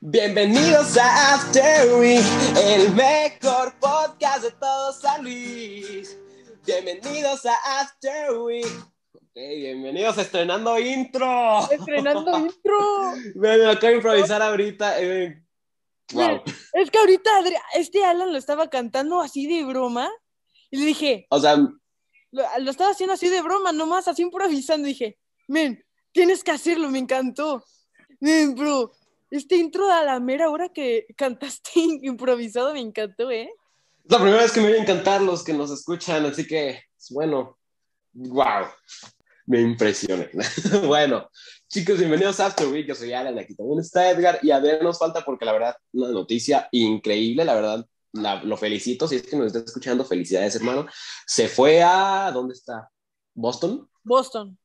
Bienvenidos a After Week, el mejor podcast de todo San Luis. Bienvenidos a After Week. Ok, bienvenidos a estrenando intro. Estrenando intro. Me acabo de improvisar ahorita. eh, wow. Es que ahorita Adri- este Alan lo estaba cantando así de broma. Y le dije, O sea, lo, lo estaba haciendo así de broma, nomás así improvisando. Y dije, men, tienes que hacerlo, me encantó. Men, bro, este intro a la mera hora que cantaste improvisado me encantó, ¿eh? es la primera vez que me voy a encantar los que nos escuchan, así que, bueno, wow. Me impresiona. bueno, chicos, bienvenidos a After Week. Yo soy Alan, aquí también está Edgar. Y a ver, nos falta porque la verdad, una noticia increíble, la verdad, la- lo felicito. Si es que nos está escuchando, felicidades, hermano. Se fue a. ¿Dónde está? ¿Boston? Boston.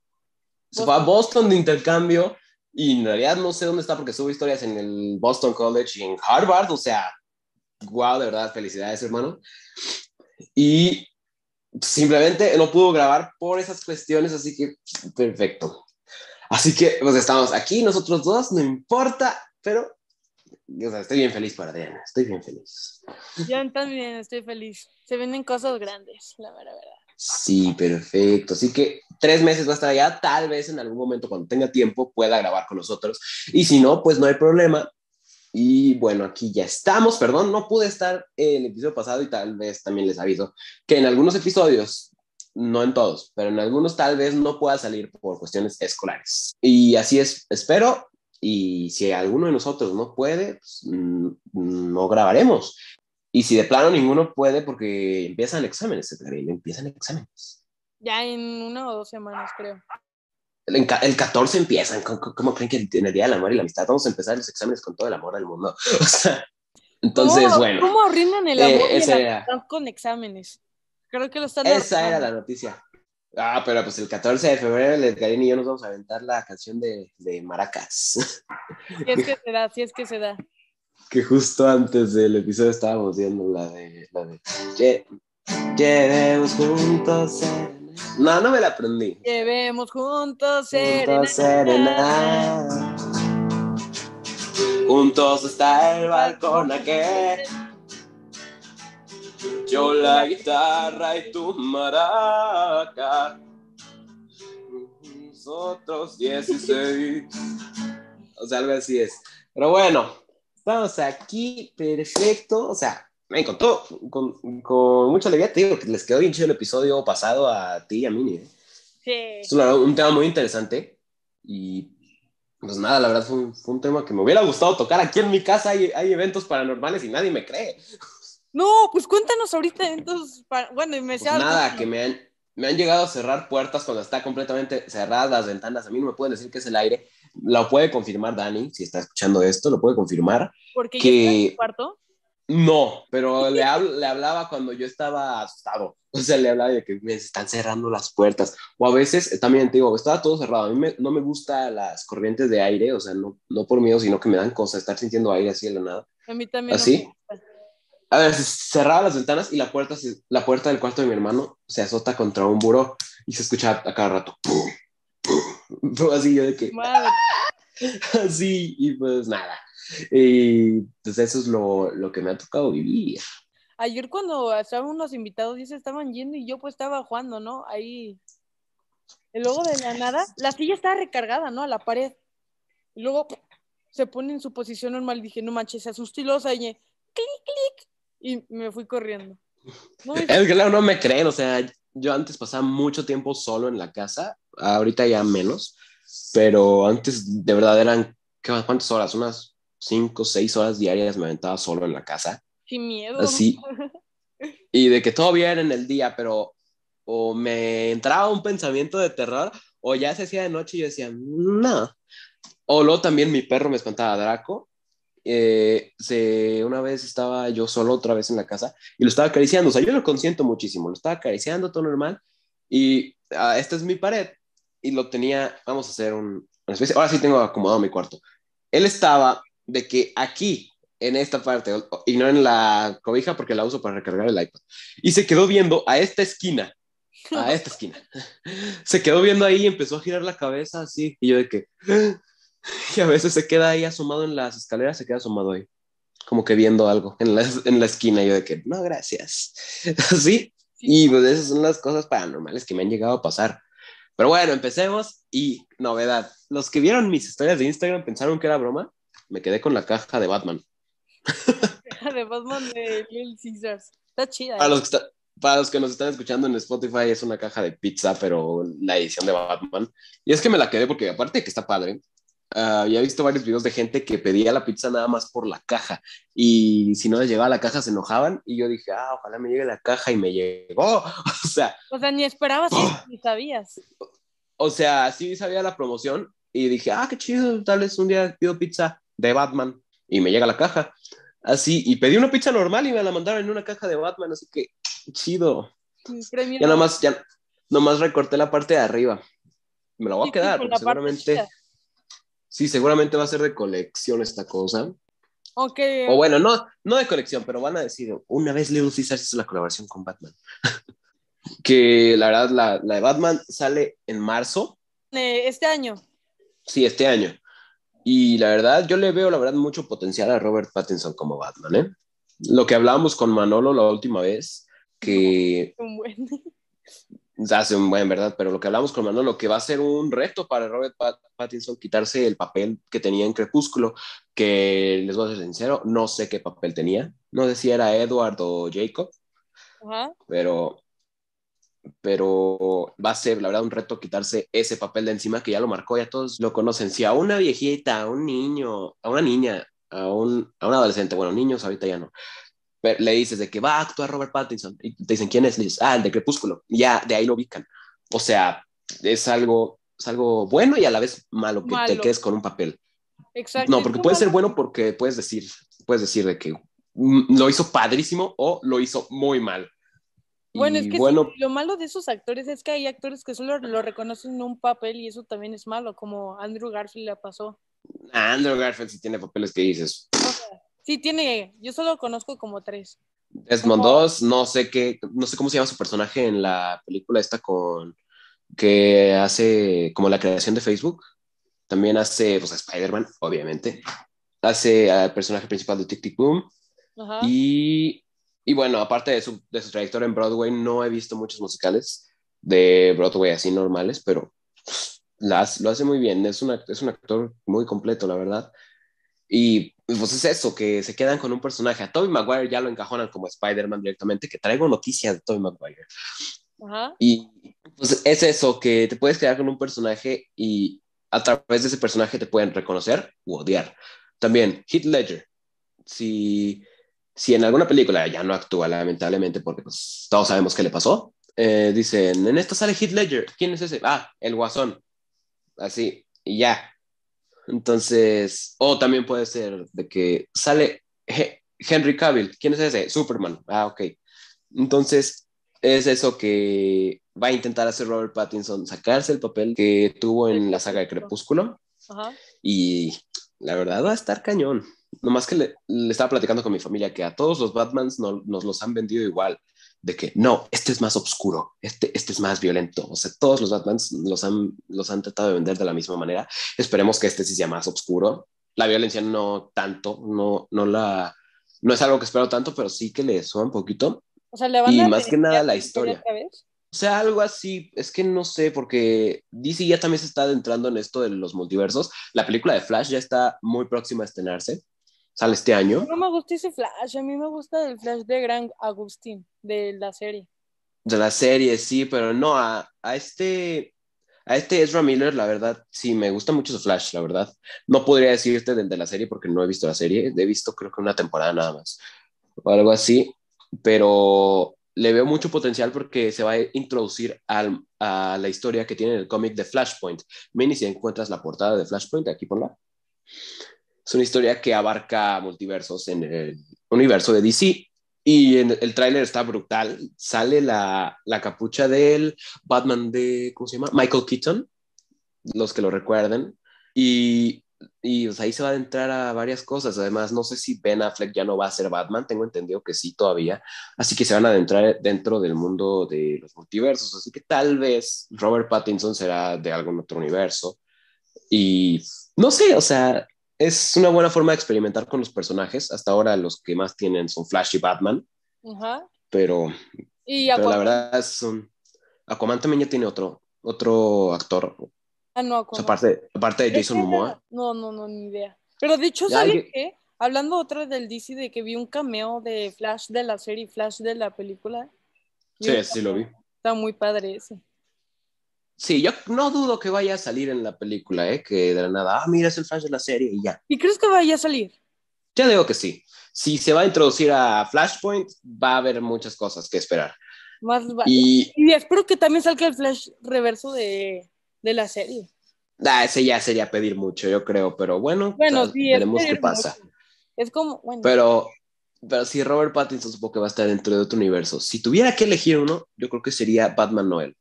Se fue a Boston de intercambio. Y en realidad no sé dónde está porque sube historias en el Boston College y en Harvard. O sea, wow, de verdad, felicidades, hermano. Y simplemente no pudo grabar por esas cuestiones, así que perfecto. Así que pues estamos aquí nosotros dos, no importa, pero o estoy bien feliz para Adriana, estoy bien feliz. Yo también estoy feliz. Se vienen cosas grandes, la verdad. Sí, perfecto. Así que tres meses va a estar allá, tal vez en algún momento cuando tenga tiempo pueda grabar con nosotros. Y si no, pues no hay problema. Y bueno, aquí ya estamos. Perdón, no pude estar en el episodio pasado y tal vez también les aviso que en algunos episodios, no en todos, pero en algunos tal vez no pueda salir por cuestiones escolares. Y así es, espero. Y si alguno de nosotros no puede, pues, mm, no grabaremos. Y si de plano ninguno puede porque empiezan exámenes, y empiezan exámenes. Ya en una o dos semanas, creo. El, el 14 empiezan. ¿Cómo, cómo creen que en el Día del Amor y la Amistad vamos a empezar los exámenes con todo el amor del mundo? O sea, entonces, ¿Cómo- bueno, ¿Cómo arruinan el eh, amor y esa la era- amistad con exámenes? Creo que lo están esa era arruinando. la noticia. Ah, pero pues el 14 de febrero, el Edgarín y yo nos vamos a aventar la canción de, de Maracas. Si es que se da, si es que se da. Que justo antes del episodio estábamos viendo la de... La de Lle- Llevemos juntos... serena- No, no me la aprendí. Llevemos juntos Juntos serenata. Juntos está el balcón aquel. Yo la guitarra y tu maraca. Nosotros 16. O sea, algo así es. Pero bueno, estamos aquí, perfecto. O sea, me contó con, con mucha alegría. Te digo que les quedó bien chido el episodio pasado a ti y a mí. ¿eh? Sí. Es una- un tema muy interesante y pues nada, la verdad fue un, fue un tema que me hubiera gustado tocar. Aquí en mi casa hay, hay eventos paranormales y nadie me cree. No, pues cuéntanos ahorita entonces. para- Bueno, y me Pues sea algo- nada, que me han, me han llegado a cerrar puertas cuando está completamente cerradas las ventanas. A mí no me pueden decir que es el aire. Lo puede confirmar Dani, si está escuchando esto, lo puede confirmar. Porque que- en tu cuarto. No, pero le, habl- le hablaba cuando yo estaba asustado. O sea, le hablaba de que me están cerrando las puertas. O a veces, eh, también te digo, estaba todo cerrado. A mí me- no me gustan las corrientes de aire, o sea, no, no por miedo, sino que me dan cosas estar sintiendo aire así de la nada. A mí también. no ¿Así? me gusta. A ver, se- cerraba las ventanas y la puerta, se- la puerta del cuarto de mi hermano se azota contra un buró y se escucha a cada rato. ¡pum! ¡pum! Todo así yo de que, Madre. así, y pues nada. Y pues eso es lo, lo que me ha tocado vivir. Ayer cuando estaban unos invitados y se estaban yendo y yo pues estaba jugando, ¿no? Ahí. Y luego de la nada, la silla estaba recargada, ¿no? A la pared. Y luego se pone en su posición normal. Dije, no manches, se asustó y luego se oye, clic, clic. Y me fui corriendo. No, Es que claro, no me creen, o sea, yo antes pasaba mucho tiempo solo en la casa, ahorita ya menos, pero antes de verdad eran, ¿qué, ¿cuántas horas? Unas cinco, seis horas diarias me aventaba solo en la casa, sin miedo. así, y de que todo bien en el día, pero o me entraba un pensamiento de terror, o ya se hacía de noche y yo decía, no, o luego también mi perro me espantaba, Draco, eh, se, una vez estaba yo solo otra vez en la casa y lo estaba acariciando, o sea, yo lo consiento muchísimo, lo estaba acariciando todo normal y ah, esta es mi pared y lo tenía, vamos a hacer un, una especie, ahora sí tengo acomodado mi cuarto. Él estaba de que aquí, en esta parte, y no en la cobija porque la uso para recargar el iPad, y se quedó viendo a esta esquina, a esta esquina. Se quedó viendo ahí y empezó a girar la cabeza así, y yo de que, Y a veces se queda ahí asomado en las escaleras, se queda asomado ahí, como que viendo algo en la, en la esquina. Yo de que, no, gracias. Así. Y pues esas son las cosas paranormales que me han llegado a pasar. Pero bueno, empecemos. Y novedad, los que vieron mis historias de Instagram pensaron que era broma. Me quedé con la caja de Batman. de Batman de Little Caesars. Está chida. Para ¿eh? los, que está- para los que nos están escuchando en Spotify, es una caja de pizza, pero la edición de Batman. Y es que me la quedé porque, aparte de que está padre, ah, he visto varios videos de gente que pedía la pizza nada más por la caja. Y si no les llegaba la caja, se enojaban. Y yo dije, ah, ojalá me llegue la caja. Y me llegó. O sea, O sea, ni esperabas eso, ni sabías. o sea, sí sabía la promoción. Y dije, ah, qué chido, tal vez un día pido pizza de Batman. Y me llega la caja. Así, y pedí una pizza normal y me la mandaron en una caja de Batman. Así que, chido. Premio Ya nomás, ya nomás recorté la parte de arriba. Me la voy a quedar, porque seguramente. Sí, seguramente va a ser de colección esta cosa. Aunque O bueno, no, no de colección, pero van a decir, una vez Little Caesars hizo la colaboración con Batman. que la verdad, la, la de Batman sale en marzo, eh, este año, sí, este año. Y la verdad, yo le veo, la verdad, mucho potencial a Robert Pattinson como Batman, ¿eh? Lo que hablábamos con Manolo la última vez, que. hace un buen, ¿verdad? Pero lo que hablamos con Manolo, que va a ser un reto para Robert Pat- Pattinson quitarse el papel que tenía en Crepúsculo, que les voy a ser sincero, no sé qué papel tenía, no sé si era Edward o Jacob, pero, pero va a ser, la verdad, un reto quitarse ese papel de encima que ya lo marcó, ya todos lo conocen. Si a una viejita, a un niño, a una niña, a un, a un adolescente, bueno, niños ahorita ya no, le dices de que va a actuar Robert Pattinson y te dicen quién es, le dices, ah, el de Crepúsculo, y ya de ahí lo ubican. O sea, es algo, es algo bueno y a la vez malo que te Malo. quedes con un papel. Exacto. No, ¿Y porque puede ser bueno porque puedes decir, puedes decir de que mm, lo hizo padrísimo o lo hizo muy mal. Bueno, Y es que sí, bueno, lo malo de esos actores es que hay actores que solo lo reconocen en un papel y eso también es malo, como Andrew Garfield le pasó. Andrew Garfield sí tiene papeles que dices. Sí tiene, yo solo conozco como tres. Desmond Como- 2, no sé qué, no sé cómo se llama su personaje en la película esta con que hace como la creación de Facebook. También hace, pues, a Spider-Man, obviamente. Hace al personaje principal de Tic Tic Boom. Ajá. Y, y bueno, aparte de su, de su trayectoria en Broadway, no he visto muchos musicales de Broadway así normales, pero las, lo hace muy bien. Es, una, es un actor muy completo, la verdad. Y pues es eso, que se quedan con un personaje. A Tobey Maguire ya lo encajonan como Spider-Man directamente, que traigo noticias de Tobey Maguire. Ajá. Y pues es eso, que te puedes quedar con un personaje y a través de ese personaje te pueden reconocer u odiar. También, Heath Ledger. Si, si en alguna película ya no actúa, lamentablemente, porque pues, todos sabemos qué le pasó, eh, dicen, en esta sale Heath Ledger. ¿Quién es ese? Ah, el Guasón. Así, y ya. Entonces, o también puede ser de que sale He- Henry Cavill. ¿Quién es ese? Superman. Ah, ok. Entonces, es eso que va a intentar hacer Robert Pattinson, sacarse el papel que tuvo en la saga de Crepúsculo Ajá. y la verdad va a estar cañón. Nomás que le, le estaba platicando con mi familia que a todos los Batmans no- nos los han vendido igual, de que no, este es más oscuro, este, este es más violento. O sea, todos los Batmans los han, los han tratado de vender de la misma manera. Esperemos que este sí sea más oscuro. La violencia no tanto, no, no la... No es algo que espero tanto, pero sí que le suba un poquito. O sea, le van Y a más que nada la historia. O sea, algo así, es que no sé, porque DC ya también se está adentrando en esto de los multiversos. La película de Flash ya está muy próxima a estrenarse. Sale este año. No me gusta ese Flash, a mí me gusta el Flash de Gran Agustín, de la serie. De la serie, sí, pero no, a, a este, a este Ezra Miller, la verdad, sí, me gusta mucho su Flash, la verdad. No podría decirte del de la serie porque no he visto la serie, he visto creo que una temporada nada más, o algo así, pero le veo mucho potencial porque se va a introducir al, a la historia que tiene el cómic de Flashpoint. Mini, si encuentras la portada de Flashpoint, aquí ponla. Es una historia que abarca multiversos en el universo de DC. Y en el tráiler está brutal. Sale la, la capucha del Batman de, ¿cómo se llama? Michael Keaton, los que lo recuerden. Y, y pues, ahí se va a adentrar a varias cosas. Además, no sé si Ben Affleck ya no va a ser Batman. Tengo entendido que sí todavía. Así que se van a adentrar dentro del mundo de los multiversos. Así que tal vez Robert Pattinson será de algún otro universo. Y no sé, o sea, es una buena forma de experimentar con los personajes. Hasta ahora los que más tienen son Flash y Batman. Ajá. Pero, Y pero la verdad son... Aquaman también ya tiene otro, otro actor. Ah, no, sea, Aquaman. aparte, aparte de Jason Momoa. No, no, no, ni idea. Pero de hecho, ¿sabes alguien- qué? Hablando otra del DC, de que vi un cameo de Flash de la serie, Flash de la película. Sí, sí lo vi. Está muy padre ese. Sí, yo no dudo que vaya a salir en la película, ¿eh? Que de la nada, ah, mira, es el Flash de la serie y ya. ¿Y crees que vaya a salir? Ya digo que sí. Si se va a introducir a Flashpoint, va a haber muchas cosas que esperar. Más va- y... Y espero que también salga el Flash reverso de, de la serie. ah, ese ya sería pedir mucho, yo creo, pero bueno, Bueno, sí, veremos qué pasa. mucho. Es como, bueno, Pero, pero si Robert Pattinson supongo que va a estar dentro de otro universo, si tuviera que elegir uno, yo creo que sería Batman Noel.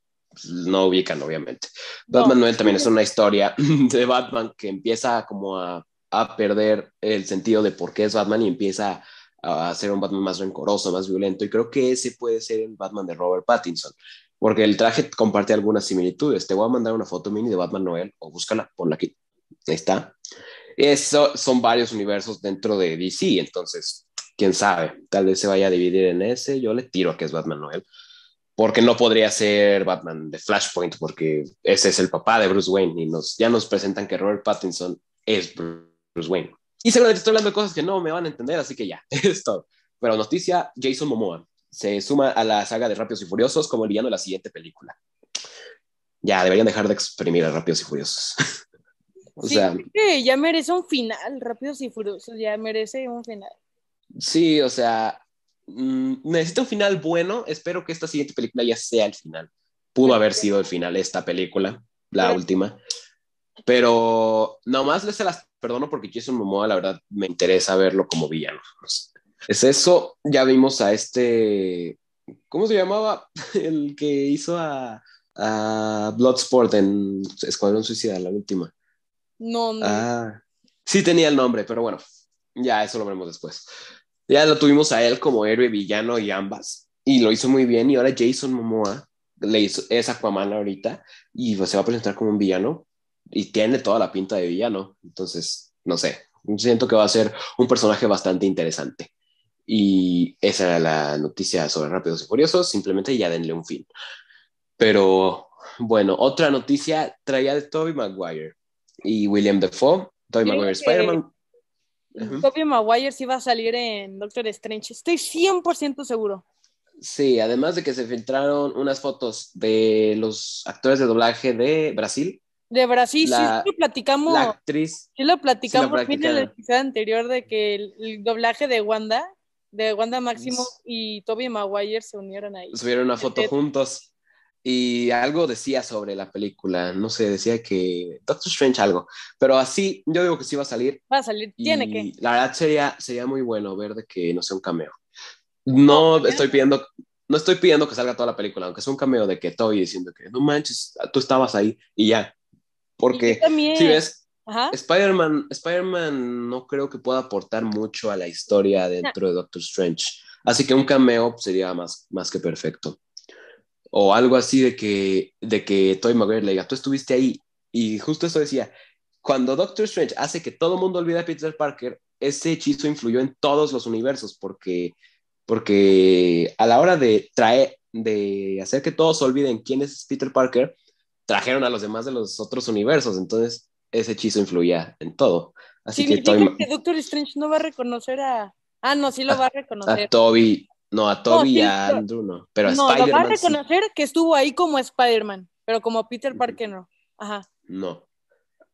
No ubican, obviamente. no. Batman Noel también es una historia de Batman que empieza como a, a perder el sentido de por qué es Batman y empieza a ser un Batman más rencoroso, más violento. Y creo que ese puede ser el Batman de Robert Pattinson, porque el traje comparte algunas similitudes. Te voy a mandar una foto mini de Batman Noel o búscala, ponla aquí. Ahí está. Eso son varios universos dentro de DC, entonces, quién sabe, tal vez se vaya a dividir en ese. Yo le tiro a que es Batman Noel porque no podría ser Batman de Flashpoint, porque ese es el papá de Bruce Wayne y nos, ya nos presentan que Robert Pattinson es Bruce Wayne. Y seguramente estoy hablando de cosas que no me van a entender, así que ya, es todo. Pero noticia, Jason Momoa se suma a la saga de Rápidos y Furiosos como el villano de la siguiente película. Ya, deberían dejar de exprimir a Rápidos y Furiosos. o sí, sea, ya merece un final, Rápidos y Furiosos, ya merece un final. sí, o sea, mm, necesita un final bueno. Espero que esta siguiente película ya sea el final. Pudo haber sido el final esta película, la última. Pero nomás les se las perdono porque Jason Momoa, la verdad, me interesa verlo como villano. Es eso. Ya vimos a este. ¿Cómo se llamaba? El que hizo a, a Bloodsport en Escuadrón Suicida, la última. No, no. Ah, sí tenía el nombre, pero bueno, ya eso lo veremos después. Ya lo tuvimos a él como héroe, villano y ambas, y lo hizo muy bien. Y ahora Jason Momoa le hizo, es Aquaman ahorita y pues, se va a presentar como un villano y tiene toda la pinta de villano. Entonces, no sé, siento que va a ser un personaje bastante interesante. Y esa era la noticia sobre Rápidos y Furiosos, simplemente ya denle un fin. Pero bueno, otra noticia traía de Tobey Maguire y William Defoe, Tobey Maguire Spider-Man. Ujú. Tobey Maguire sí va a salir en Doctor Strange, estoy 100% seguro. Sí, además de que se filtraron unas fotos de los actores de doblaje de Brasil, De Brasil, La- sí, lo platicamos. la actriz, Sí lo platicamos Sí, en el episodio anterior de que el, el doblaje de Wanda, de Wanda Máximo y Toby Maguire se unieron ahí. subieron una foto juntos y algo decía sobre la película, no sé, decía que Doctor Strange algo, pero así yo digo que sí va a salir Va a salir, tiene que. la verdad sería, sería muy bueno ver de que no sea un cameo. No No, estoy pidiendo, no estoy pidiendo que salga toda la película, aunque sea un cameo de que Toby diciendo que no manches, tú estabas ahí y ya. Porque si ves, Ajá. Spider-Man Spider-Man no creo que pueda aportar mucho a la historia dentro de Doctor Strange. Así que un cameo sería más, más que perfecto. O algo así de que, de que Tobey Maguire le diga, tú estuviste ahí. Y justo eso decía, cuando Doctor Strange hace que todo el mundo olvide a Peter Parker, ese hechizo influyó en todos los universos porque, porque a la hora de traer, de hacer que todos olviden quién es Peter Parker, trajeron a los demás de los otros universos. Entonces, ese hechizo influía en todo. Así que Tobey- que Doctor Strange no va a reconocer a. Ah, no, sí lo va a reconocer. a Toby, no, a Toby sí, y a Andrew no, pero a no, lo va a Spider-Man sí. reconocer que estuvo ahí como Spider-Man, pero como Peter. Parker no. Ajá. No.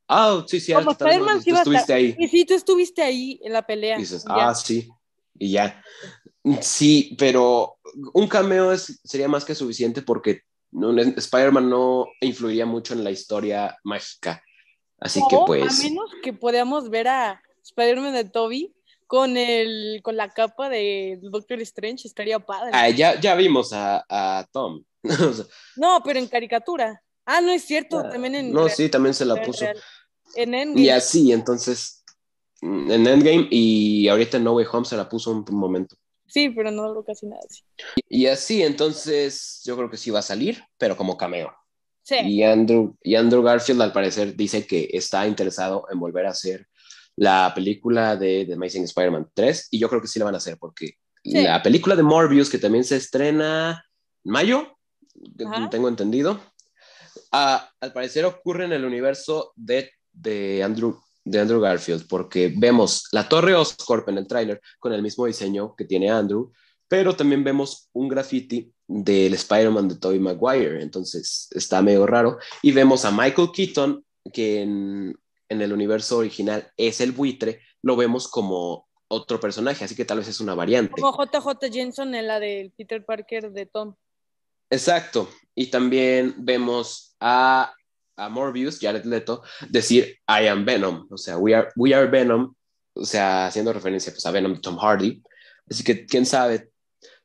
Ah, sí, sí, Como no, Spider-Man sí estuviste estar. ahí. Y sí, tú estuviste ahí en la pelea. Y dices, ah, sí, y ya. Sí, pero un cameo es, sería más que suficiente porque no, no- Spider-Man no influiría mucho en la historia mágica. Así que pues, A menos que podamos ver a Spider-Man de Toby con el con la capa de Doctor Strange, estaría padre. ah, ya, ya vimos a, a Tom. No, pero en caricatura. Ah, no es cierto, también en no, real- sí, también se la puso. real. En Endgame. Y así, entonces, mm, en Endgame y ahorita en No Way Home se la puso un, un momento. Sí, pero no duró casi nada. sí. Y así, entonces, yo creo que sí va a salir, pero como cameo. Sí. Y Andrew, y Andrew Garfield al parecer dice que está interesado en volver a hacer la película de The Amazing Spider-Man 3 y yo creo que sí la van a hacer porque Sí. la película de Morbius que también se estrena en mayo, Ajá. tengo entendido, ah, al parecer ocurre en el universo de, de, Andrew, de Andrew Garfield porque vemos la torre Oscorp en el tráiler con el mismo diseño que tiene Andrew, pero también vemos un graffiti del Spider-Man de Tobey Maguire, entonces está medio raro. Y vemos a Michael Keaton, que en, en el universo original es el buitre, lo vemos como otro personaje, así que tal vez es una variante. Como JJ Jensen en la del Peter Parker de Tom. Exacto. Y también vemos a, a Morbius, Jared Leto, decir I am Venom, o sea, we are, we are Venom, o sea, haciendo referencia pues, a Venom de Tom Hardy. Así que quién sabe,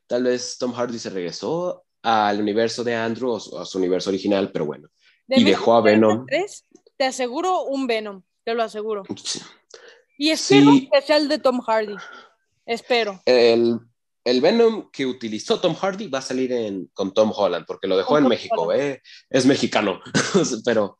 tal vez Tom Hardy se regresó al universo de Andrew o su, a su universo original, pero bueno. De Y dejó a Venom. 3, te aseguro un Venom, te lo aseguro. Y espero Sí. que sea el de Tom Hardy. Espero. El, el Venom que utilizó Tom Hardy va a salir en, con Tom Holland, porque lo dejó Con en Tom México. ¿eh? es mexicano, pero,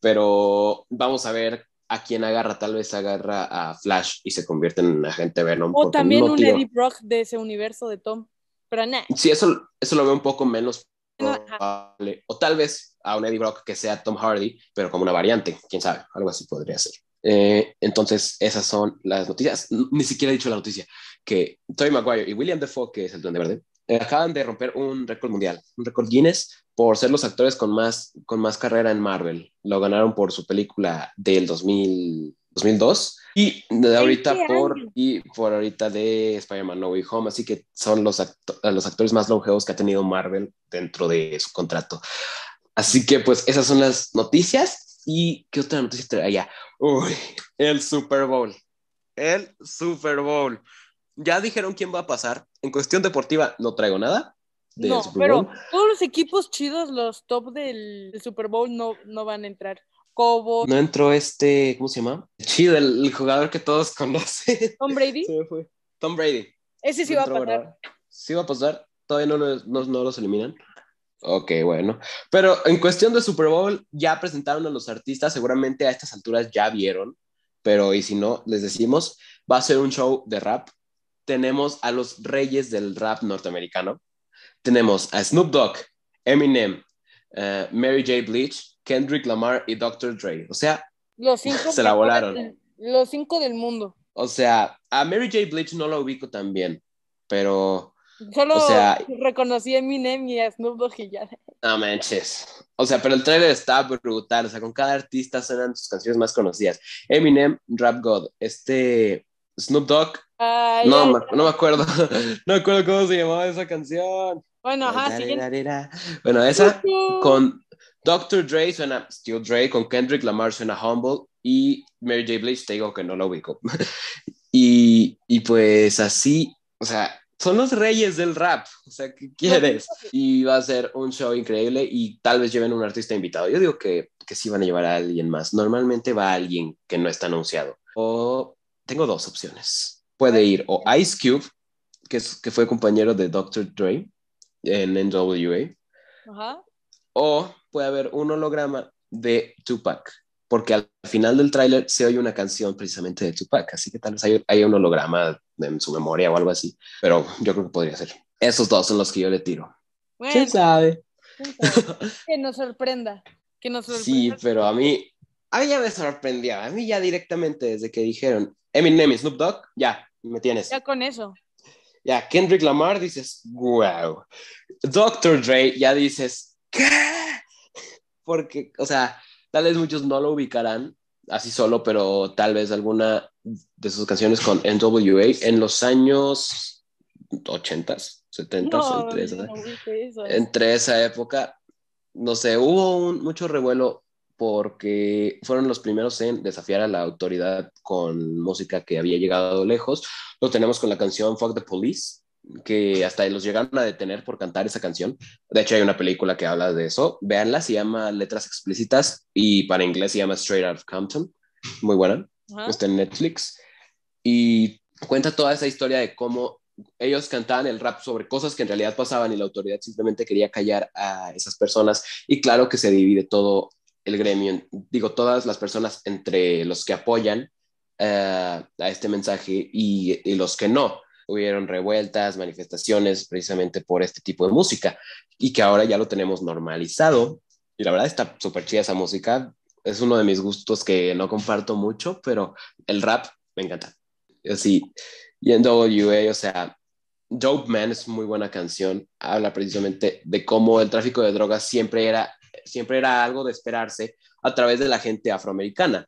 pero vamos a ver a quién agarra, tal vez agarra a Flash y se convierte en agente Venom. O también no un tiro- Eddie Brock de ese universo de Tom. Pero nada. Sí, eso, eso lo veo un poco menos. O tal vez a un Eddie Brock que sea Tom Hardy, pero como una variante, quién sabe, algo así podría ser. Eh, entonces, esas son las noticias. Ni siquiera he dicho la noticia que Tobey Maguire y William Defoe, que es el Duende Verde, acaban de romper un récord mundial, un récord Guinness por ser los actores con más, con más carrera en Marvel. Lo ganaron por su película del 2000, 2002 y de ahorita 20 por, y por ahorita de Spider-Man No Way Home. Así que son los, acto- los actores más longevos que ha tenido Marvel dentro de su contrato. Así que pues esas son las noticias. ¿Y qué otra noticia traía? Uy, el Super Bowl. El Super Bowl. Ya dijeron quién va a pasar. En cuestión deportiva no traigo nada. del no, Super pero todos los equipos chidos, los top del, del Super Bowl, no, no van a entrar. Cobo, No entró este, ¿cómo se llama? Chido, el, el jugador que todos conocen. Tom Brady. Se me fue. Tom Brady. Ese sí No va a pasar. ¿verdad? Sí va a pasar. Todavía no, los- no, no los eliminan. Ok, bueno. Pero en cuestión de Super Bowl, ya presentaron a los artistas. Seguramente a estas alturas ya vieron. Pero y si no, les decimos, va a ser un show de rap. Tenemos a los reyes del rap norteamericano. Tenemos a Snoop Dogg, Eminem, eh, Mary J. Blige, Kendrick Lamar y Dr. Dre. O sea, Los cinco Se la volaron. del- los cinco del mundo. o sea, a Mary J. Blige no la ubico tan bien, pero Solo O sea- reconocí a Eminem y a Snoop Dogg y ya. No manches. O sea, pero el trailer está brutal. O sea, con cada artista suenan sus canciones más conocidas. Eminem, Rap God. Este Snoop Dogg. Ay, No, ay. me- no me acuerdo. No me acuerdo cómo se llamaba esa canción. Bueno, ajá. Bueno, esa con Dr. Dre suena Still Dre. Con Kendrick Lamar suena Humble. Y Mary J. Blige, te digo que no lo ubico. Y, y pues así, o sea, son los reyes del rap. O sea, ¿qué quieres? y va a ser un show increíble y tal vez lleven un artista invitado. Yo digo que, que sí van a llevar a alguien más. Normalmente va alguien que no está anunciado. O tengo dos opciones. Puede ir o Ice Cube, que, es, que fue compañero de Dr. Dre en NWA, Ajá. o puede haber un holograma de Tupac, porque al final del tráiler se oye una canción precisamente de Tupac, así que tal vez hay, hay un holograma en su memoria o algo así, pero yo creo que podría ser. Esos dos son los que yo le tiro. Bueno, ¿Quién sabe? que nos sorprenda. Que nos sorprenda. Sí, pero a mí, a mí ya me sorprendió. A mí ya directamente desde que dijeron Eminem y Snoop Dogg, ya, me tienes. Ya con eso. Ya, Kendrick Lamar dices, wow. Dr. Dre, ya dices, ¿qué? Porque, o sea, tal vez muchos no lo ubicarán así solo, pero tal vez alguna de sus canciones con NWA en los años 80s, 70s, No, entre, esa, no entre esa época, no sé, hubo un, mucho revuelo porque fueron los primeros en desafiar a la autoridad con música que había llegado lejos. Lo tenemos con la canción Fuck the Police, que hasta los llegaron a detener por cantar esa canción. De hecho, hay una película que habla de eso. Véanla, se llama Letras Explícitas y para inglés se llama Straight Out of Compton. Muy buena. Está en Netflix. Y cuenta toda esa historia de cómo ellos cantaban el rap sobre cosas que en realidad pasaban y la autoridad simplemente quería callar a esas personas. Y claro que se divide todo el gremio, digo, todas las personas entre los que apoyan eh, a este mensaje y, los que no. Hubieron revueltas, manifestaciones precisamente por este tipo de música y que ahora ya lo tenemos normalizado. Y la verdad está súper chida esa música. Es uno de mis gustos que no comparto mucho, pero el rap me encanta. Así, y en WA, o sea, Dope Man es muy buena canción. Habla precisamente de cómo el tráfico de drogas siempre era, siempre era algo de esperarse a través de la gente afroamericana.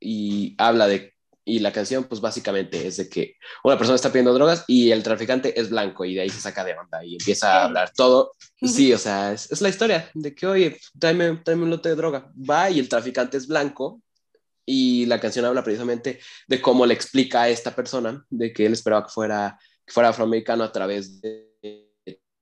Y habla de, y la canción pues básicamente es de que una persona está pidiendo drogas y el traficante es blanco y de ahí se saca de onda y empieza a hablar todo. Sí, o sea, es, es la historia de que, oye, tráeme, tráeme un lote de droga. Va y el traficante es blanco y la canción habla precisamente de cómo le explica a esta persona de que él esperaba que fuera, que fuera afroamericano a través de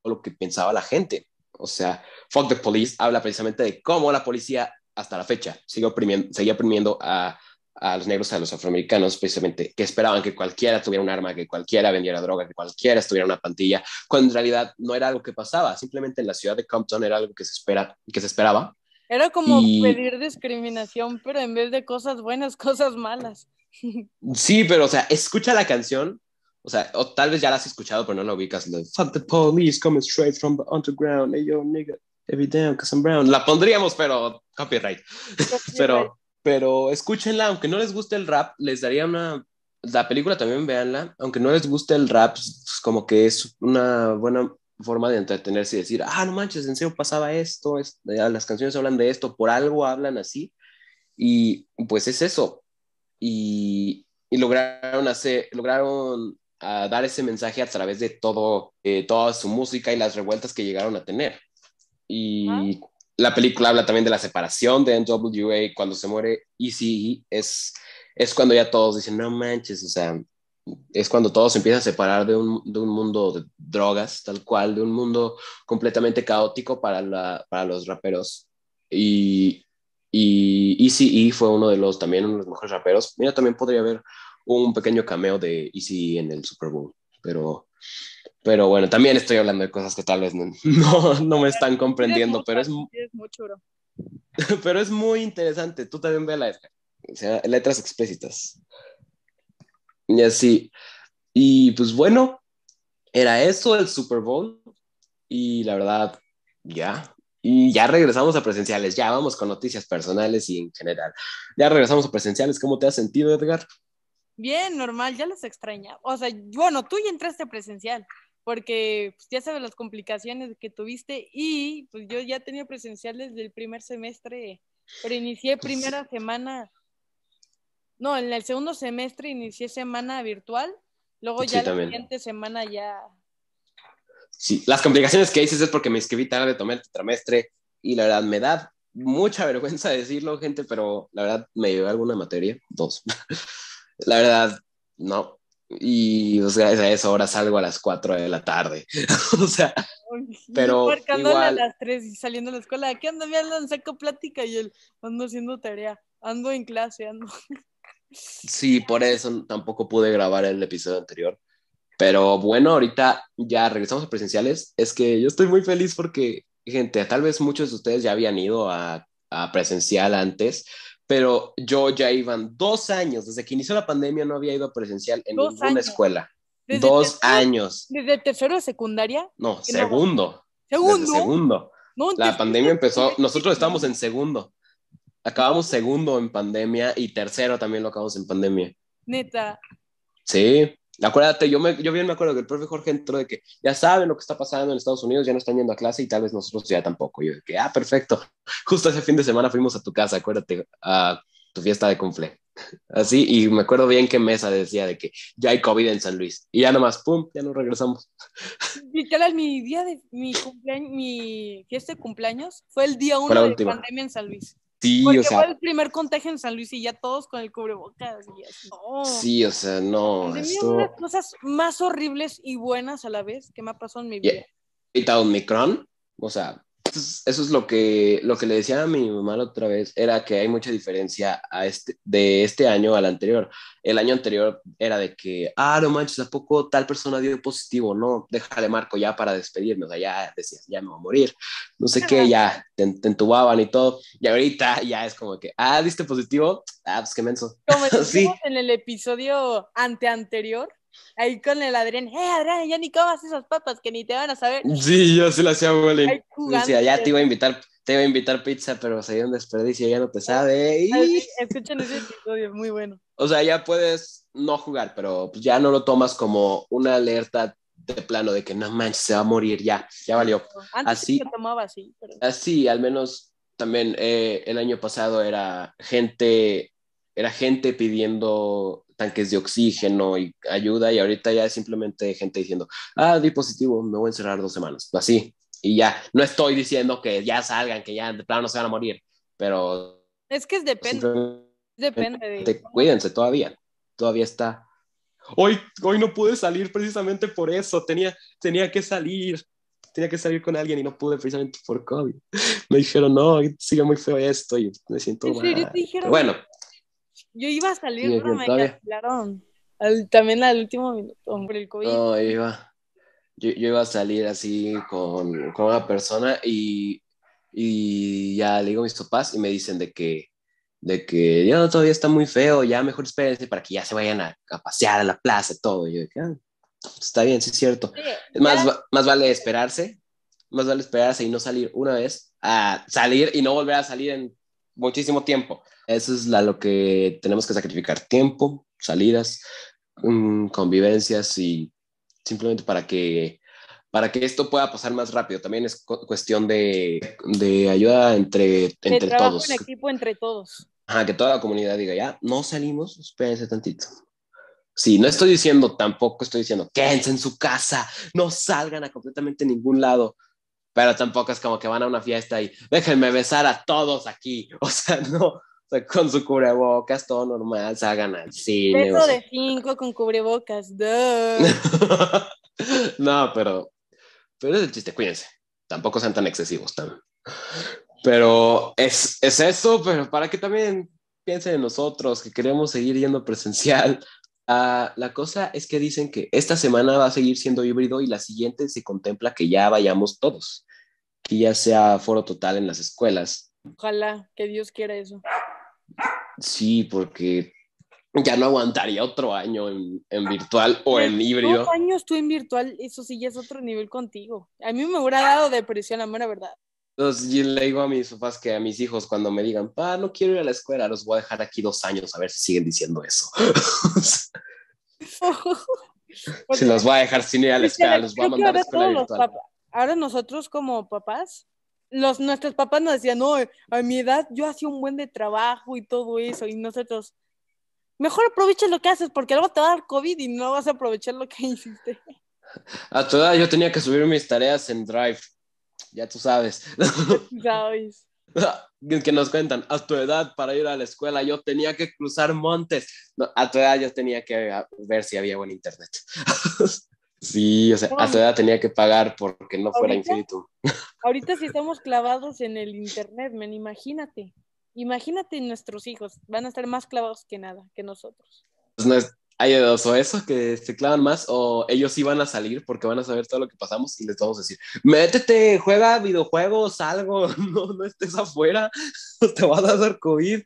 lo que pensaba la gente. O sea, Fuck the Police habla precisamente de cómo la policía hasta la fecha sigue oprimiendo, seguía oprimiendo a, a los negros, a los afroamericanos, precisamente, que esperaban que cualquiera tuviera un arma, que cualquiera vendiera droga, que cualquiera estuviera en una pantilla, cuando en realidad no era algo que pasaba, simplemente en la ciudad de Compton era algo que se, espera, que se esperaba era como pedir discriminación, pero en vez de cosas buenas, cosas malas. Sí, pero o sea, escucha la canción, o sea, o tal vez ya la has escuchado, pero no la ubicas. Fuck the police coming straight from the underground. Hey, yo, nigga, every cause I'm brown. La pondríamos, pero copyright. pero, pero escúchenla, aunque no les guste el rap, les daría una. La película también véanla, aunque no les guste el rap, pues, como que es una buena forma de entretenerse y decir, ah, no manches, en serio pasaba esto, las canciones hablan de esto, por algo hablan así. Y pues es eso. Y, y lograron hacer, lograron ah, dar ese mensaje a través de todo, eh, toda su música y las revueltas que llegaron a tener. Y la película habla también de la separación de NWA cuando se muere Easy es es cuando ya todos dicen, no manches, o sea, es cuando todo se empieza a separar de un, de un, mundo de drogas, tal cual, de un mundo completamente caótico para, la, para los raperos. Y, y Easy E fue uno de los, también uno de los mejores raperos. Mira, también podría haber un pequeño cameo de Easy e en el Super Bowl, pero, pero bueno, también estoy hablando de cosas que tal vez no, no, no me están comprendiendo, pero es, pero es muy interesante. Tú también ve la o sea, letras explícitas. Y así. Y pues bueno, era eso el Super Bowl. Y la verdad, ya. Y ya regresamos a presenciales. Ya vamos con noticias personales y en general. Ya regresamos a presenciales. ¿Cómo te has sentido, Edgar? Bien, normal. Ya los extraña. O sea, bueno, tú ya entraste presencial porque pues, ya sabes las complicaciones que tuviste y pues yo ya tenía presenciales del primer semestre, pero inicié primera semana no, en el segundo semestre inicié semana virtual, luego ya la siguiente semana ya... Sí, las complicaciones que dices es porque me inscribí tarde, tomé el trimestre y la verdad me da mucha vergüenza decirlo, gente, pero la verdad me llevé alguna materia, dos. la verdad, no. Y, o sea, a esa hora salgo a las 4 de la tarde. o sea, pero igual... a las 3 y saliendo de la escuela, ¿qué ando? Me andan, saco plática y él ando haciendo tarea, ando en clase, ando... Sí, por eso tampoco pude grabar el episodio anterior. Pero bueno, ahorita ya regresamos a presenciales. Es que yo estoy muy feliz porque, gente, tal vez muchos de ustedes ya habían ido a, presencial antes, pero yo ya iban dos años, desde que inició la pandemia no había ido a presencial en ninguna escuela. Dos años. ¿Desde tercero de secundaria? No, segundo. ¿Segundo? segundo. la pandemia empezó, nosotros estábamos en segundo. Acabamos segundo en pandemia y tercero también lo acabamos en pandemia. Neta. Sí, acuérdate, yo, me, yo bien me acuerdo que el profe Jorge entró de que ya saben lo que está pasando en Estados Unidos, ya no están yendo a clase y tal vez nosotros ya tampoco. Yo de que, ah, perfecto. Justo ese fin de semana fuimos a tu casa, acuérdate, a tu fiesta de cumple. Así, y me acuerdo bien que Mesa decía de que ya hay COVID en San Luis. Y ya nomás, pum, ya nos regresamos. Literal, mi día de mi cumpleaños, mi fiesta de cumpleaños fue el día uno de pandemia en San Luis. Sí, Porque o sea. fue el primer contagio en San Luis y ya todos con el cubrebocas. Y así. No. Sí, o sea, no. Esto... Una de las cosas más horribles y buenas a la vez que me ha pasado en mi vida. ¿Y ahorita Omicron? O sea, eso es, eso es lo, que, lo que le decía a mi mamá la otra vez, era que hay mucha diferencia a este, de este año al anterior. El año anterior era de que, ah, no manches, ¿a poco tal persona dio positivo? No, déjale marco ya para despedirme, o sea, ya decías, ya me voy a morir, no sé qué, ya te, entubaban y todo, y ahorita ya es como que, ah, ¿diste positivo? Ah, pues qué menso. Como sí. en el episodio anteanterior, Ahí con el Adrián, eh, Adrián, ya ni comas esas papas que ni te van a saber. Sí, yo se la hacía bullying. Decía, ya te iba a invitar, te iba a invitar pizza, pero sería un desperdicio, ya no te sabe. Escuchen ese episodio, muy bueno. O sea, ya puedes no jugar, pero pues ya no lo tomas como una alerta de plano de que no manches, se va a morir, ya, ya valió. Antes así, se tomaba así. Así, al menos también eh, el año pasado era gente, era gente pidiendo tanques de oxígeno y ayuda y ahorita ya es simplemente gente diciendo, ah, di positivo, me voy a encerrar dos semanas, así. Y ya, no estoy diciendo que ya salgan, que ya de plano no se van a morir, pero... Es que es depende. Depende de... Cuídense todavía, todavía está... Hoy, hoy no pude salir precisamente por eso, tenía, tenía que salir, tenía que salir con alguien y no pude precisamente por COVID. Me dijeron, no, sigue muy feo esto y me siento mal. bueno, yo iba a salir, pero me cancelaron. también al último minuto, hombre, el COVID. No, iba. Yo, yo iba a salir así con, con una persona y, y, ya le digo a mis papás y me dicen de que, de que ya todavía está muy feo, ya mejor espérense para que ya se vayan a, a pasear a la plaza y todo. Y yo dije, ah, está bien, sí es cierto. es más, más vale esperarse, más vale esperarse y no salir una vez a salir y no volver a salir en muchísimo tiempo. Eso es la, lo que tenemos que sacrificar, tiempo, salidas, mm, convivencias y simplemente para que, para que esto pueda pasar más rápido. También es cuestión de, de ayuda entre, entre de todos. en equipo entre todos. Ajá, que toda la comunidad diga, ya, no salimos, espérense tantito. Sí, no estoy diciendo, tampoco estoy diciendo, quédense en su casa, no salgan a completamente ningún lado pero tampoco es como que van a una fiesta y déjenme besar a todos aquí. O sea, no, o sea, con su cubrebocas, todo normal, salgan al cine. Beso de cinco con cubrebocas, no, pero, pero es el chiste, cuídense. Tampoco sean tan excesivos también. Pero es, es eso, pero para que también piensen en nosotros, que queremos seguir yendo presencial, Ah, la cosa es que dicen que esta semana va a seguir siendo híbrido y la siguiente se contempla que ya vayamos todos, que ya sea foro total en las escuelas. Ojalá, que Dios quiera eso. Sí, porque ya no aguantaría otro año en, virtual o en híbrido. Dos años tú en virtual, eso sí ya es otro nivel contigo. A mí me hubiera dado depresión, la mera verdad. Entonces, yo le digo a mis papás que a mis hijos cuando me digan, pa, no quiero ir a la escuela, los voy a dejar aquí dos años a ver si siguen diciendo eso. si los voy a dejar sin ir a la escuela, los voy a mandar a la escuela virtual. Ahora nosotros como papás, los, nuestros papás nos decían, no, a mi edad yo hacía un buen de trabajo y todo eso, y nosotros, mejor aprovecha lo que haces porque luego te va a dar COVID y no vas a aprovechar lo que hiciste. A tu edad yo tenía que subir mis tareas en Drive ya tú sabes. Sabes. que nos cuentan, a tu edad para ir a la escuela yo tenía que cruzar montes. a tu edad yo tenía que ver si había buen internet. sí, o sea, a tu edad tenía que pagar porque no fuera infinito. ahorita si estamos clavados en el internet, men, imagínate. Imagínate nuestros hijos, van a estar más clavados que nada, que nosotros. Hay dos, o eso, que se clavan más, o ellos sí van a salir porque van a saber todo lo que pasamos y les vamos a decir, métete, juega videojuegos, algo, no, no estés afuera, te vas a dar COVID.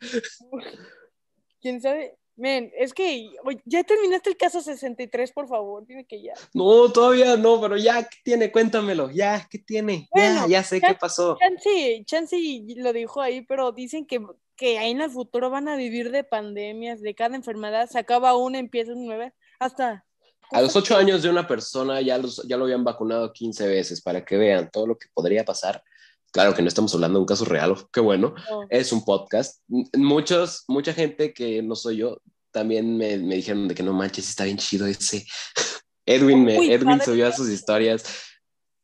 ¿Quién sabe? Men, es que ya terminaste el caso 63, por favor, dime que ya. No, todavía no, pero ya, ¿qué tiene? Cuéntamelo, ya, ¿qué tiene? ya, ya sé qué pasó. Chansey, Chansey lo dijo ahí, pero dicen que que ahí en el futuro van a vivir de pandemias, de cada enfermedad, se acaba una, empieza una nueva, hasta... A los ocho años de una persona ya, los, ya lo habían vacunado 15 veces para que vean todo lo que podría pasar. Claro que no estamos hablando de un caso real, qué bueno, es un podcast. Muchos, mucha gente que no soy yo también me, me dijeron de que no manches, está bien chido ese. Edwin, me, Edwin subió a sus historias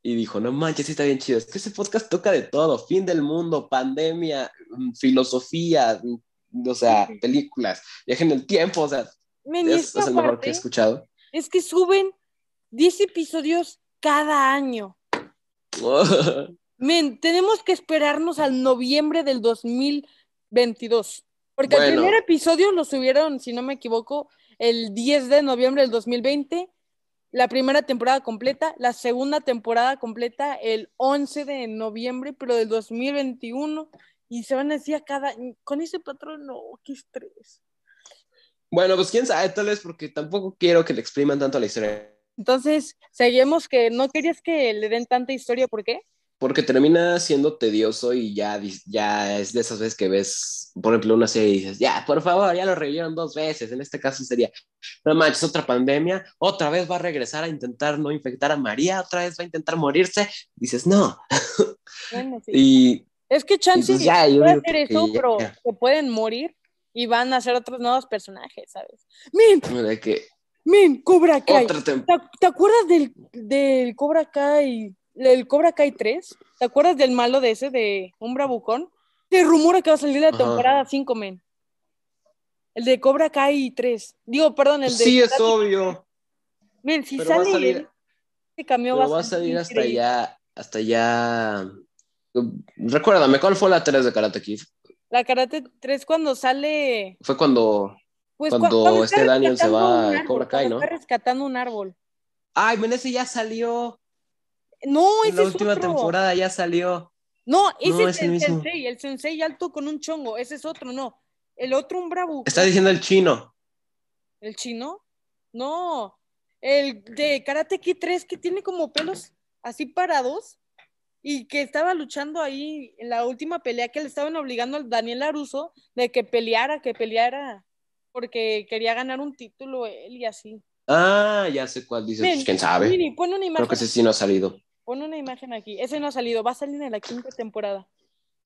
y dijo, no manches, sí está bien chido. Es que ese podcast toca de todo, fin del mundo, pandemia, mm, filosofía, mm, o sea, películas, viaje en el tiempo, o sea, es, es, el mejor que he escuchado. Es que suben 10 episodios cada año. Men, tenemos que esperarnos al noviembre del 2022. Porque el primer episodio lo subieron, si no me equivoco, el 10 de noviembre del 2020. La primera temporada completa, la segunda temporada completa el 11 de noviembre, pero del 2021. Y se van a decir a cada. Con ese patrón, no, qué estrés. Bueno, pues quién sabe, tal vez porque tampoco quiero que le expriman tanto la historia. Entonces, seguimos que no querías que le den tanta historia, ¿por qué? Porque termina siendo tedioso y ya, ya es de esas veces que ves, por ejemplo, una serie y dices, ya, por favor, ya lo revivieron dos veces. En este caso sería, no manches, otra pandemia, otra vez va a regresar a intentar no infectar a María, otra vez va a intentar morirse. Dices, no. Bueno, sí. Y Es que Chance pues ya, yo que ya. pero se pueden morir y van a ser otros nuevos personajes, ¿sabes? ¡Min! que ¡Min! ¡Cobra Kai! ¿Te, te acuerdas del, del Cobra Kai, del Cobra Kai 3? ¿Te acuerdas del malo de ese, de un bravucón? Se rumora que va a salir la Ajá. temporada 5, men. El de Cobra Kai 3. Digo, perdón, el de... Sí, es obvio, Men, si pero va a sale salir- este va a salir hasta increíble. allá, hasta allá. Recuérdame, ¿cuál fue la 3 de Karate Kid? La Karate 3 cuando sale... Fue cuando Pues Cuando cu- cuando este Daniel se va a Cobra Kai, ¿no? Está rescatando un árbol. Ay, men, ese ya salió. No, ese la es última otro. temporada ya salió. No, ese No, es es el sensei, el sensei alto con un chongo. Ese es otro, no. El otro, un bravo. Está diciendo el chino. ¿El chino? No. El de Karate Kid 3 que tiene como pelos así parados y que estaba luchando ahí en la última pelea que le estaban obligando al Daniel Aruso de que peleara, que peleara porque quería ganar un título él y así. Ah, ya sé cuál dices. Pues, ¿Quién sabe? Pon una imagen. Creo que ese sí no ha salido. Pon una imagen aquí. Ese no ha salido. Va a salir en la quinta temporada.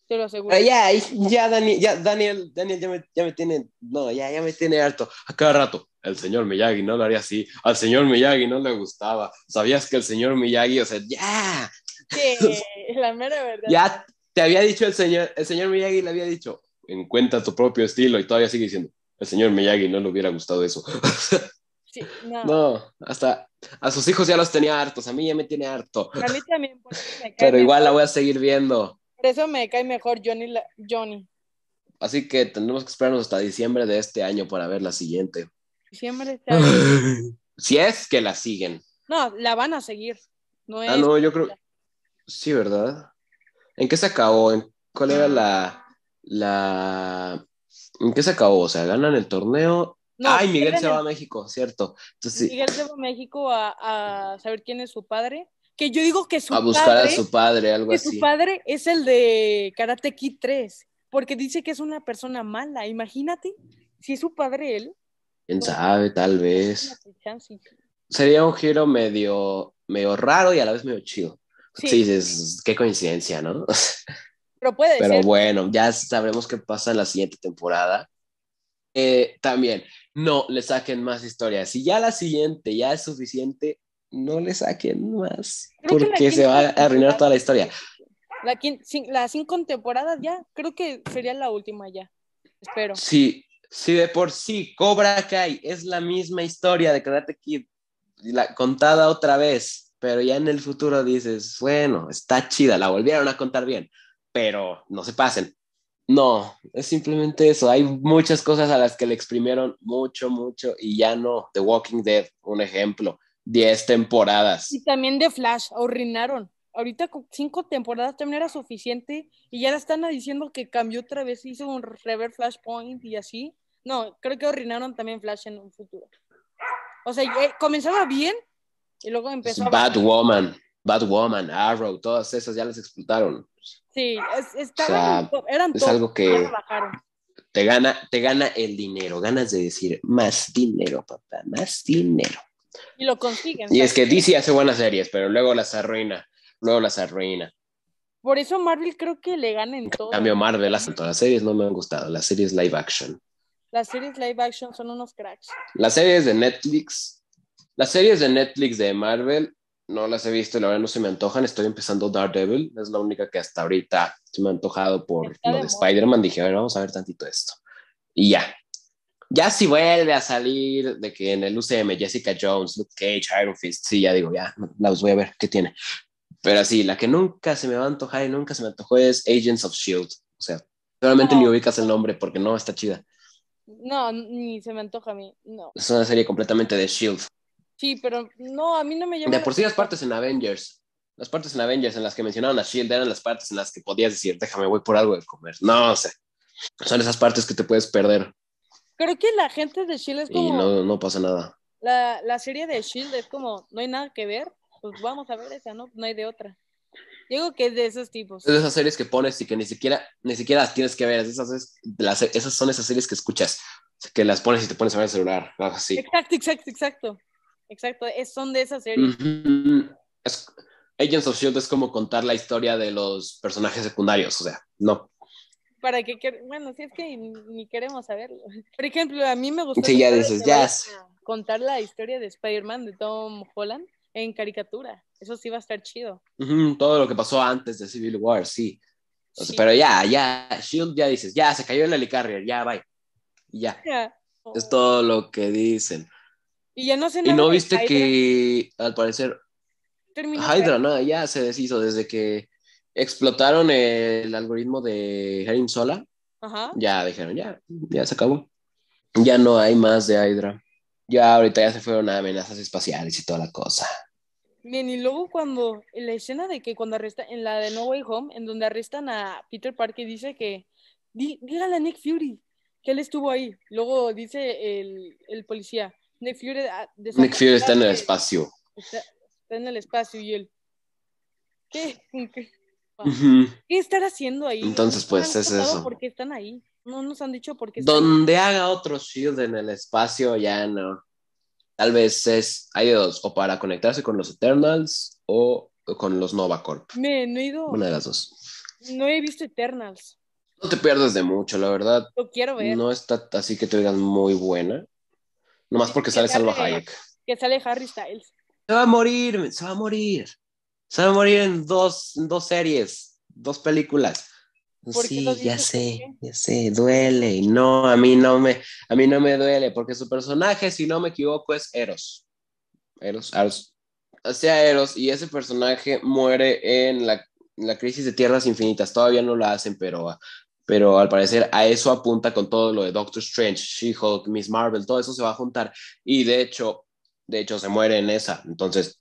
Te lo aseguro. Pero ya, ya, Daniel, ya, Daniel, Daniel ya me, ya me tiene, no, ya, ya me tiene harto. A cada rato, el señor Miyagi no lo haría así. Al señor Miyagi no le gustaba. ¿Sabías que el señor Miyagi, o sea, ya, Que la mera verdad. ya te había dicho el señor, el señor Miyagi le había dicho, encuentra tu propio estilo y todavía sigue diciendo, el señor Miyagi no le hubiera gustado eso. Sí, no. no, hasta a sus hijos ya los tenía hartos, a mí ya me tiene harto. A mí también. Por eso me cae Pero igual la voy a seguir viendo. por eso me cae mejor Johnny. la- Johnny. Así que tendremos que esperarnos hasta diciembre de este año para ver la siguiente. Está bien. si es que la siguen. No, la van a seguir. No es. Ah, no, yo creo. Sí, ¿verdad? ¿En qué se acabó? ¿En ¿Cuál era la. la... ¿En qué se acabó? O sea, ganan el torneo. No, Ay, Miguel pierden se va a México, cierto. Entonces, Miguel se va a México a, a saber quién es su padre. Que yo digo que su a buscar padre. a su padre, algo que así. su padre es el de Karate Kid 3. Porque dice que es una persona mala. Imagínate. Si es su padre él. Quién sabe, tal vez. Sería un giro medio, medio raro y a la vez medio chido. Sí, Sí, dices, qué coincidencia, ¿no? pero puede Pero ser. bueno, ya sabremos qué pasa en la siguiente temporada. Eh, también, no le saquen más historias. Si ya la siguiente ya es suficiente, no le saquen más. Creo porque se quinta va a arruinar toda la historia. La quin- cin- las cinco temporadas ya, creo que sería la última ya. Espero. Sí, sí, de por sí, Cobra Kai es la misma historia de Karate Kid, la, contada otra vez, pero ya en el futuro dices, bueno, está chida, la volvieron a contar bien, pero no se pasen. No, es simplemente eso. Hay muchas cosas a las que le exprimieron mucho, mucho y ya no. The Walking Dead, un ejemplo, 10 temporadas. Y también de Flash, arruinaron. Ahorita con cinco temporadas también era suficiente y ya la están diciendo que cambió otra vez, hizo un rever Flashpoint y así. No, creo que arruinaron también Flash en un futuro. O sea, comenzaba bien y luego empezó a bajar. Batwoman, Batwoman, Arrow, todas esas ya las explotaron. Sí, es- estaban O sea, eran es algo que- te gana, te gana el dinero, ganas de decir más dinero, papá, más dinero. Y lo consiguen. Y es que. DC hace buenas series, pero luego las arruina, luego las arruina. Por eso Marvel creo que le gana en En todo. cambio, Marvel, las, las series no me han gustado, las series live action. Las series live action son unos cracks. Las series de Netflix, las series de Netflix de Marvel, no las he visto y la verdad no se me antojan. Estoy empezando Daredevil, es la única que hasta ahorita se me ha antojado por Está lo de de. Spider-Man. Dije, a ver, vamos a ver tantito esto. Y ya. Ya si vuelve a salir de que en el UCM Jessica Jones, Luke Cage, Iron Fist, sí, ya digo, ya, las voy a ver, ¿qué tiene? Pero sí, la que nunca se me va a antojar y nunca se me antojó es Agents of Shield. O sea, realmente No. ni ubicas el nombre porque no está chida. No, ni se me antoja a mí. No. Es una serie completamente de Shield. Sí, pero no, a mí no me llama. De por sí las partes en Avengers, las partes en Avengers en las que mencionaron a Shield eran las partes en las que podías decir, déjame, voy por algo de comer. No sé. Son esas partes que te puedes perder Creo que la gente de Shield es y como. no, no pasa nada. La, la serie de Shield es como, no hay nada que ver, pues vamos a ver esa, ¿no? No hay de otra. Digo que es de esos tipos. Es de esas series que pones y que ni siquiera, ni siquiera las tienes que ver. Esas, es- las- esas son esas series que escuchas, que las pones y te pones a ver el celular. así. Exacto, exacto, exacto. Exacto, es, son de esas series. Es- Agents of Shield es como contar la historia de los personajes secundarios, o sea, no. Para que, bueno, si es que ni, queremos saberlo. Por ejemplo, a mí me gusta Sí, ya dices, contar la historia de Spider-Man de Tom Holland en caricatura. Eso sí va a estar chido. Todo lo que pasó antes de Civil War, sí. Pero ya, ya, Shield ya dices, ya, se cayó el helicarrier, ya, bye. Ya. es todo lo que dicen. Y ya no sé Y nada no de viste Hydra. que, al parecer, Terminó Hydra, no, ya se deshizo desde que explotaron el algoritmo de Herin Sola. Ajá. Ya dijeron, ya, ya se acabó. Ya no hay más de Hydra. Ya ahorita ya se fueron a amenazas espaciales y toda la cosa. Bien, y luego cuando, en la escena de que cuando arrestan, en la de No Way Home, en donde arrestan a Peter Parker, dice que, "Dí- dígale a Nick Fury que él estuvo ahí. Luego dice el, el policía, Nick Fury, ah, Nick Fury está en el espacio. Está, está en el espacio y él, ¿qué? ¿Qué, estar haciendo ahí? Entonces, pues, es eso. ¿Por qué están ahí? No nos han dicho por qué están Donde haga otro Shield en el espacio, ya no. Tal vez es, hay dos, o para conectarse con los Eternals o con los Nova Corp. Me, no he ido, Una de las dos. no he visto Eternals. No te pierdes de mucho, la verdad. Lo quiero ver. No está así que te digas muy buena. Nomás porque Que sale sale- Hayek. Que sale Harry Styles. Se va a morir, se va a morir. Se va a morir en dos, en dos series, dos películas. ¿Por qué Sí, ya sé, ¿Por ya sé, duele. No, a mí no me, a mí no me duele, porque su personaje, si no me equivoco, es Eros. Eros, Eros. Hacía Eros y ese personaje muere en la, en la crisis de Tierras Infinitas. Todavía no lo hacen, pero, pero al parecer a eso apunta con todo lo de Doctor Strange, She-Hulk, Miss Marvel, todo eso se va a juntar. Y de hecho, de hecho se muere en esa. Entonces,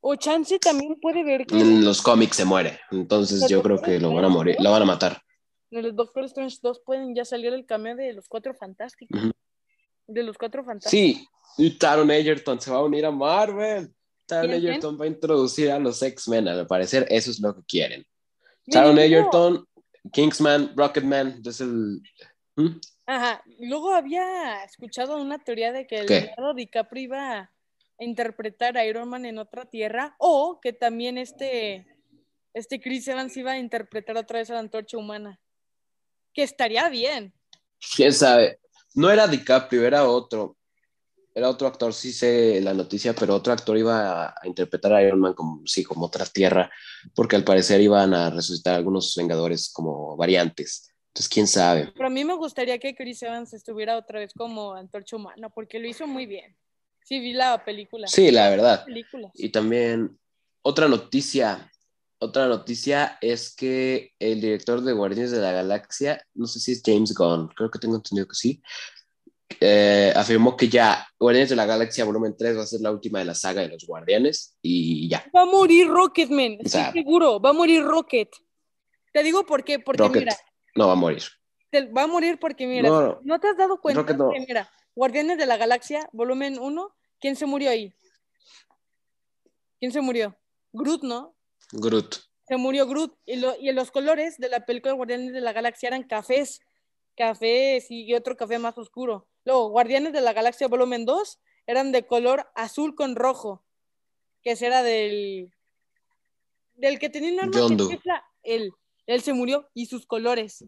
O Chance también puede ver que en los cómics se muere. Entonces yo creo que lo van a morir, lo van a matar. en el Doctor Strange 2 pueden ya salir el cameo de los cuatro fantásticos. Ujú. De los cuatro fantásticos. Sí, y Taron Egerton se va a unir a Marvel. Taron. Egerton va a introducir a los X-Men, al parecer eso es lo que quieren. Taron Egerton, Kingsman, Rocketman, es el... ¿Mm? Ajá. Luego había escuchado una teoría de que ¿Qué? Leonardo DiCaprio iba a interpretar a Iron Man en otra tierra o que también este, este Chris Evans iba a interpretar otra vez a la antorcha humana. Que estaría bien. ¿Quién sabe? No era DiCaprio, era otro. Era otro actor, sí sé la noticia, pero otro actor iba a, a interpretar a Iron Man como, sí, como otra tierra, porque al parecer iban a resucitar algunos Vengadores como variantes. Entonces, quién sabe. Pero a mí me gustaría que Chris Evans estuviera otra vez como antorcha humana porque lo hizo muy bien. Sí, vi la película. Sí, la verdad. Películas. Y también otra noticia, otra noticia es que el director de Guardianes de la Galaxia, no sé si es James Gunn, creo que tengo entendido que sí, eh, afirmó que ya Guardianes de la Galaxia volumen 3 va a ser la última de la saga de los Guardianes y ya. Va a morir Rocketman, estoy sea- seguro, va a morir Rocket. Te digo por qué, porque Rocket mira, no va a morir. te- va a morir porque mira, No, no, no. te has dado cuenta Rocket no. que mira, Guardianes de la Galaxia, volumen 1, ¿quién se murió ahí? ¿Quién se murió? Groot, ¿no? Groot. Se murió Groot y, lo- y los colores de la película de Guardianes de la Galaxia eran cafés, cafés y otro café más oscuro. Luego, Guardianes de la Galaxia volumen 2 eran de color azul con rojo, que ese era del del que tenía un arma que él, él se murió y sus colores.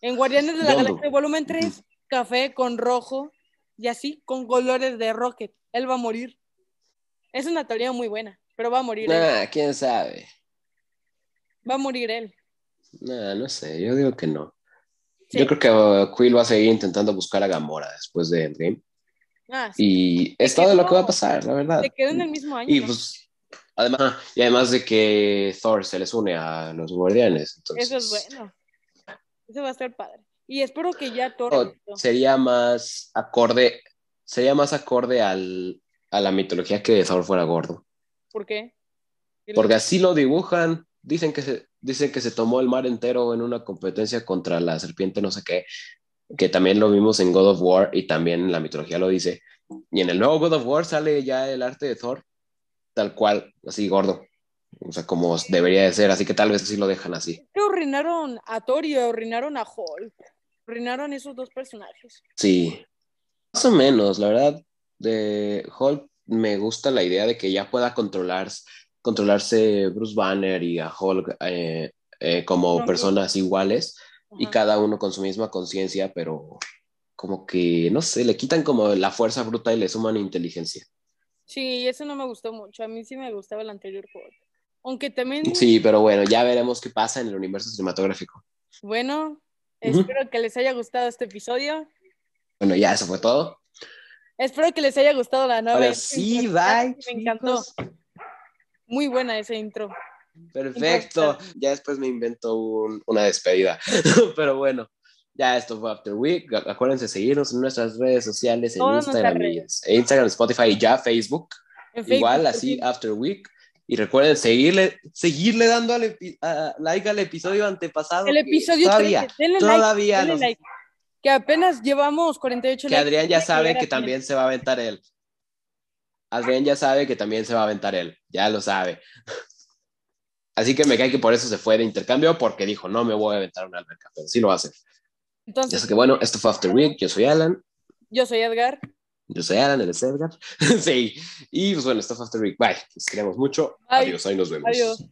En Guardianes de la Yondu. Galaxia volumen 3, café con rojo y así con colores de Rocket. Él va a morir. Es una teoría muy buena, pero va a morir él. Nah, quién sabe. Va a morir él. Nah, no sé, yo digo que no. Sí. Yo creo que uh, Quill va a seguir intentando buscar a Gamora después de Endgame. Ah, sí. Y es todo lo que va a pasar, la verdad. Se quedó en el mismo año. Y pues Además, y además de que Thor se les une a los guardianes. Entonces, Eso es bueno. Eso va a estar padre. Y espero que ya Thor. Oh, sería más acorde, sería más acorde al, a la mitología que Thor fuera gordo. ¿Por qué? Porque así lo dibujan. Dicen que se, dicen que se tomó el mar entero en una competencia contra la serpiente, no sé qué, que también lo vimos en God of War y también la mitología lo dice. Y en el nuevo God of War sale ya el arte de Thor, tal cual, así gordo. O sea, como debería de ser, así que tal vez así lo dejan así. Que arruinaron a Thor y arruinaron a Hulk. Arruinaron esos dos personajes. Sí, más o menos, la verdad, de Hulk me gusta la idea de que ya pueda controlar, controlarse Bruce Banner y a Hulk eh, eh, como personas iguales y Ajá. cada uno con su misma conciencia, pero como que, no sé, le quitan como la fuerza bruta y le suman inteligencia. Sí, eso no me gustó mucho. A mí sí me gustaba el anterior Hulk. Aunque también, Sí, pero bueno, ya veremos qué pasa en el universo cinematográfico. bueno, Ujú. espero que les haya gustado este episodio. Bueno, ya eso fue todo. Espero que les haya gustado la intro. sí, Me bye. encantó. chicos. Muy buena esa intro. Perfecto. Ya después me invento un- una despedida. Pero bueno, ya esto fue After Week. Acuérdense seguirnos en nuestras redes sociales, en Todas Instagram, Instagram, Spotify y ya Facebook. En Facebook, Igual así fin. After Week. Y recuerden seguirle, seguirle dando al a- like al episodio antepasado. El episodio todavía, 13. Denle todavía like. denle nos- like. Que apenas llevamos 48 que. Adrián ya sabe que 100. también se va a aventar él. Adrián ya sabe que también se va a aventar él, ya lo sabe. Así que me cae que por eso se fue de intercambio, porque dijo, no me voy a aventar una alberca, pero sí lo hacer. Entonces, Así que bueno, esto fue After Week, yo soy Alan, yo soy Edgar. yo soy Alan, él es Edgar. sí, y pues bueno, esto fue After Week, bye, les queremos mucho, Bye. adiós, ahí nos vemos. Adiós.